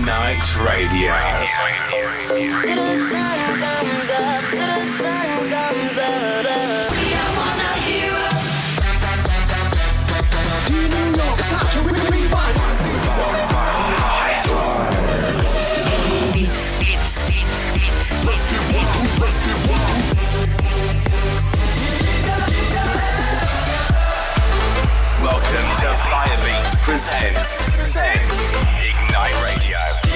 Night's Radio. Welcome to Firebeatz presents. presents. Radio.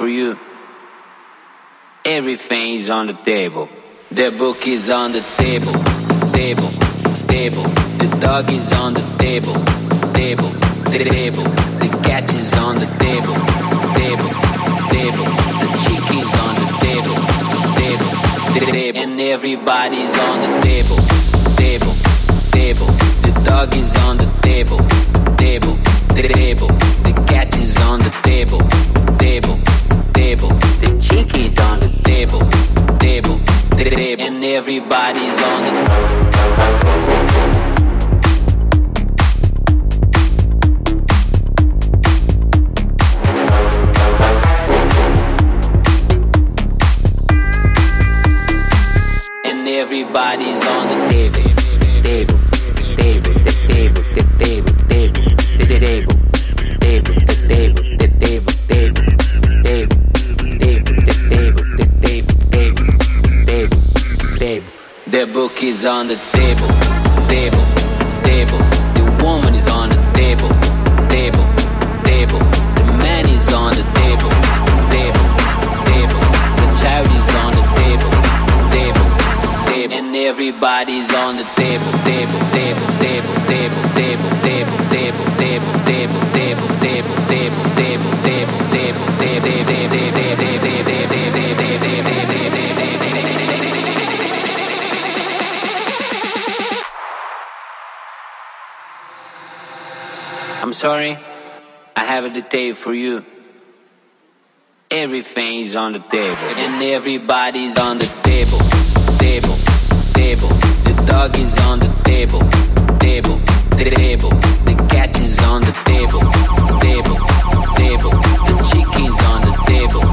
For you. Everything is on the table. The book is on the table, table, table. The dog is on the table, table, table. The cat is on the table, table, table. The chicken is on the table, table, table. And everybody's on the table, table, table. The dog is on the table, table, table. The cat is on the table, table table. The chickies on the table, table, table, and everybody's on the. Everybody's on the The book is on the table, table, table. The woman is on the table, table, table. The man is on the table, table, table. The child is on the table, table, table. And everybody's on the table, table, table, table, table, table, sorry, I have a detail for you. Everything's on the table, and everybody's on the table, table, table. The dog is on the table, table, table. The cat is on the table, table, table. The chicken's on the table,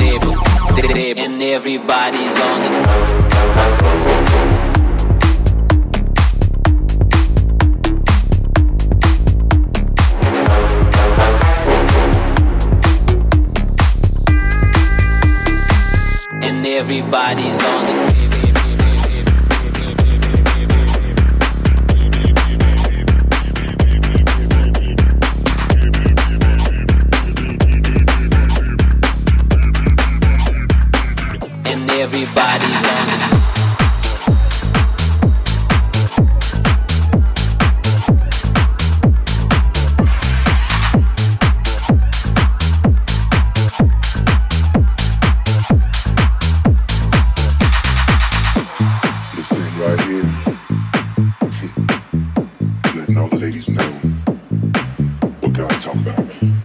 table, table. And everybody's on the everybody's on the and everybody's Mm-hmm.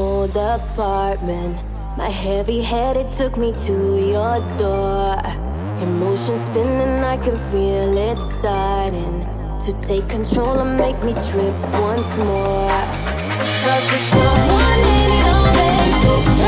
old apartment. My heavy head. It took me to your door. Emotion spinning, I can feel it starting to take control and make me trip once more. Cause there's someone in your way.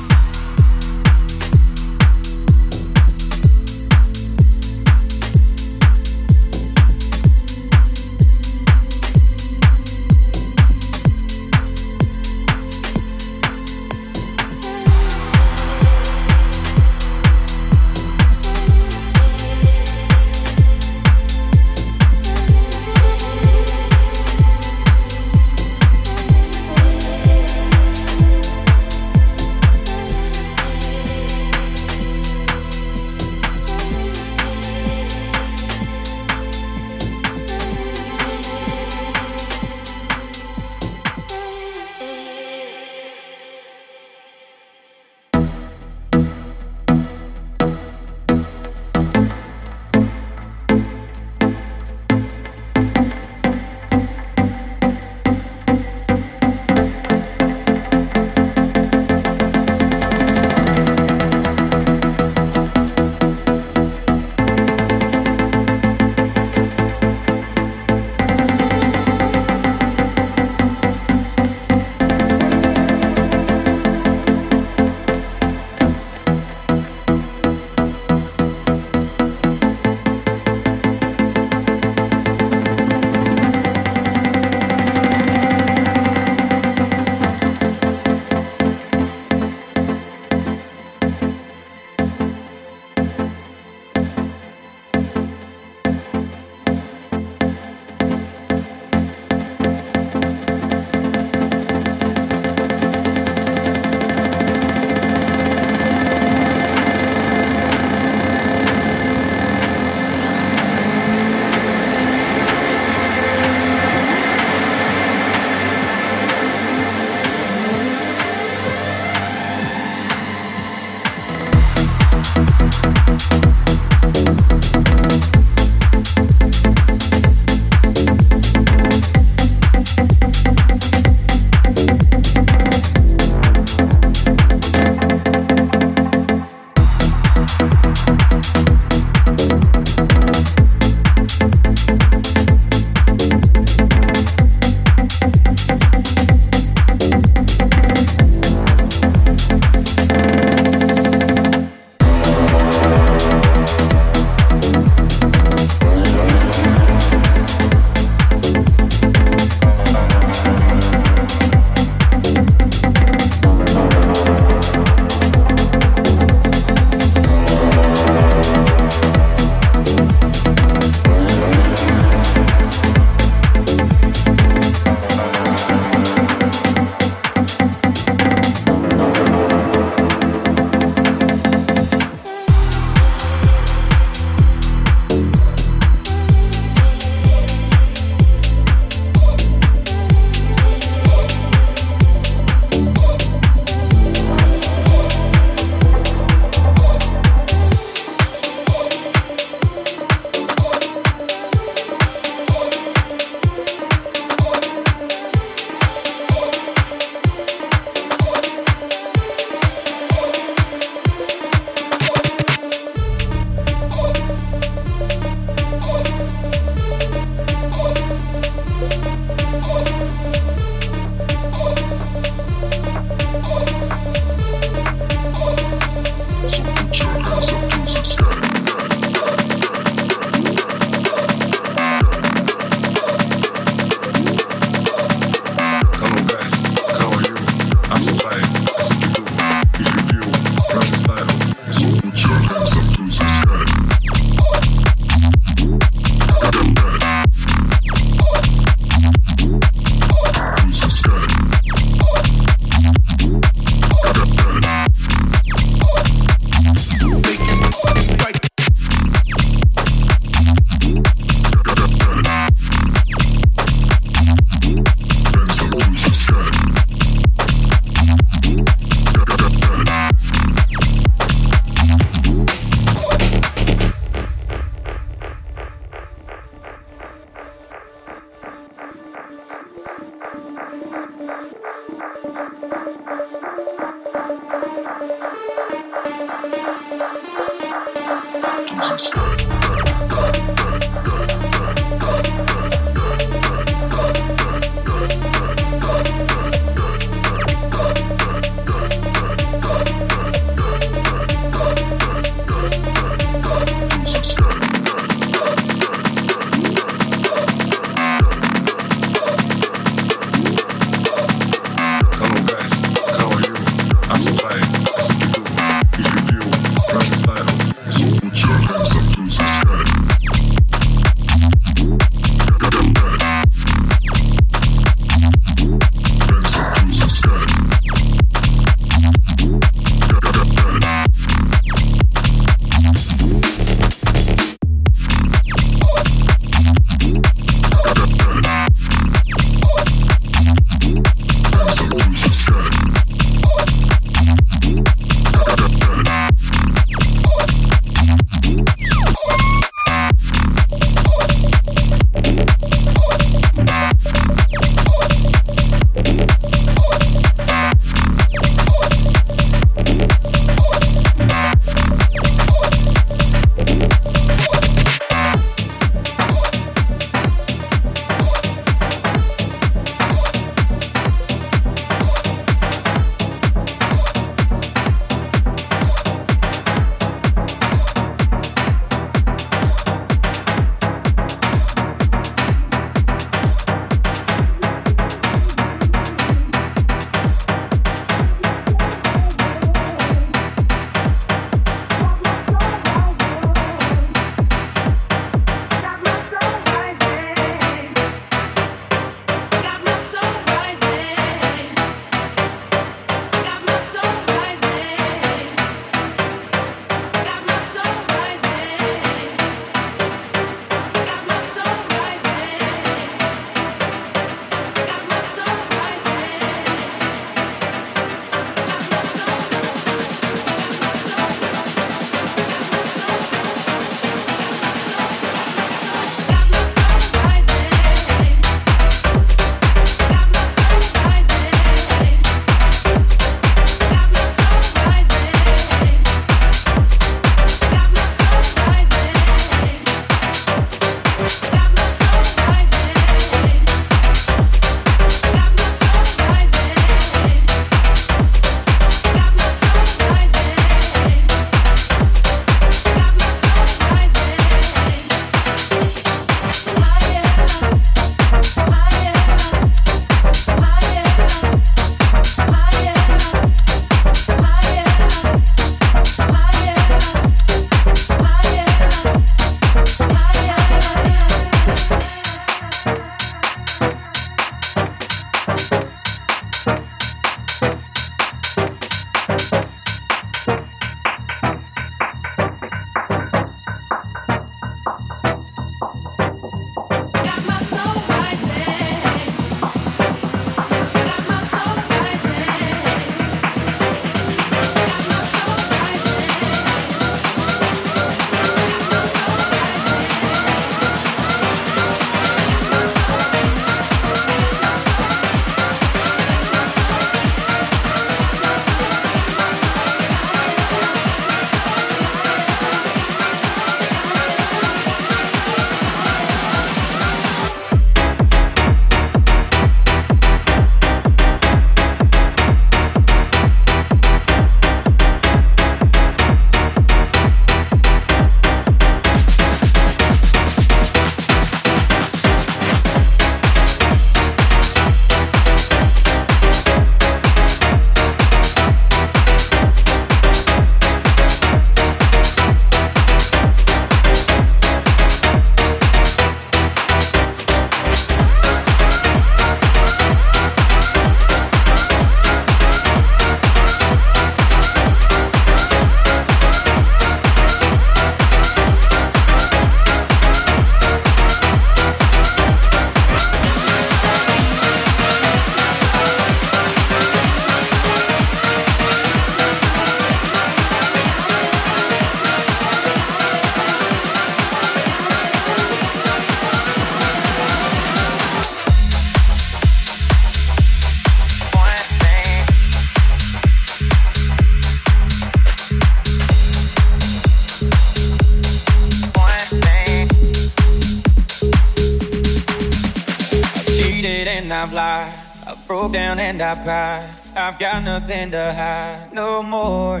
stop by. I've got nothing to hide no more.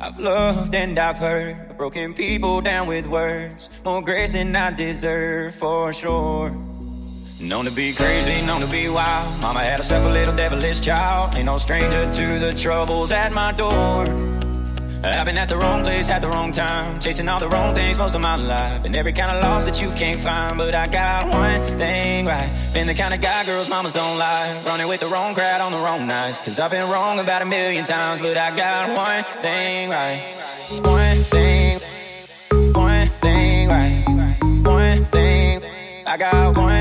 I've loved and I've hurt, broken people down with words. More grace than I deserve for sure. Known to be crazy, known to be wild. Mama had herself a little devilish child. Ain't no stranger to the troubles at my door. I've been at the wrong place at the wrong time, chasing all the wrong things most of my life, and every kind of loss that you can't find. But I got one thing right. Been the kind of guy girls mamas don't lie, running with the wrong crowd on the wrong nights. Cause I've been wrong about a million times, but I got one thing right. One thing, one thing right, one thing. I got one.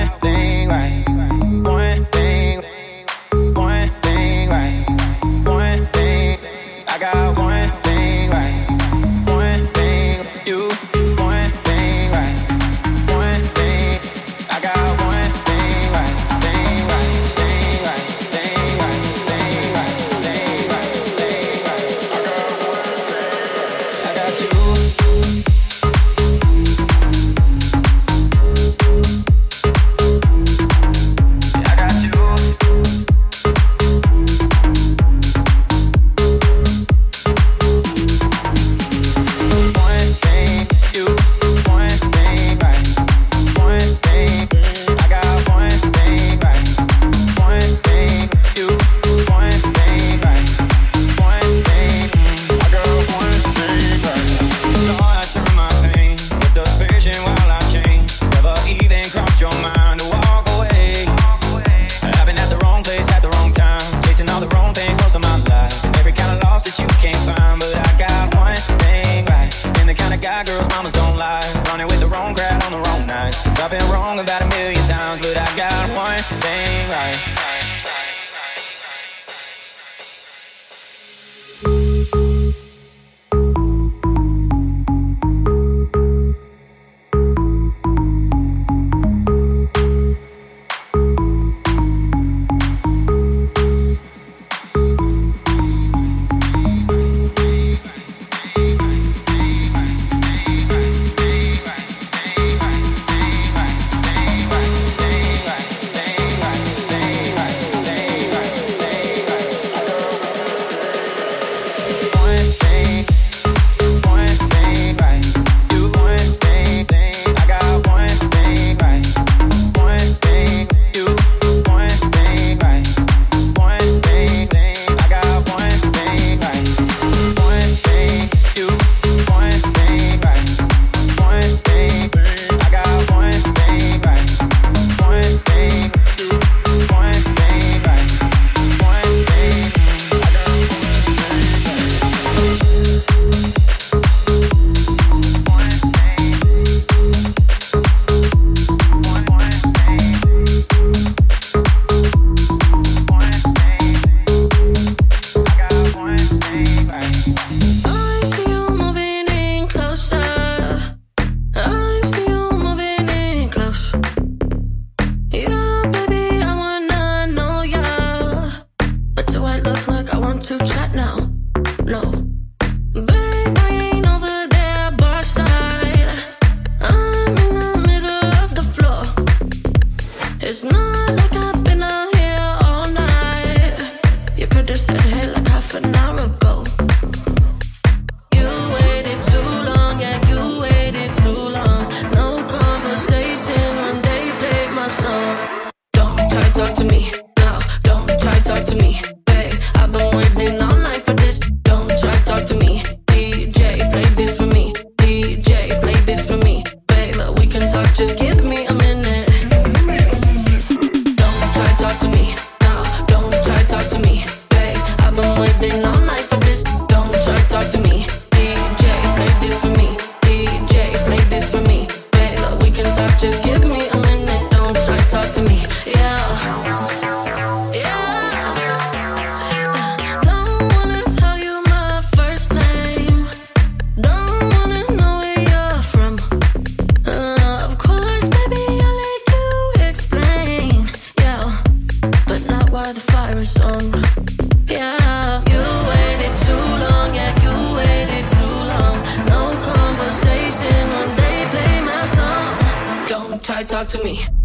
talk to me.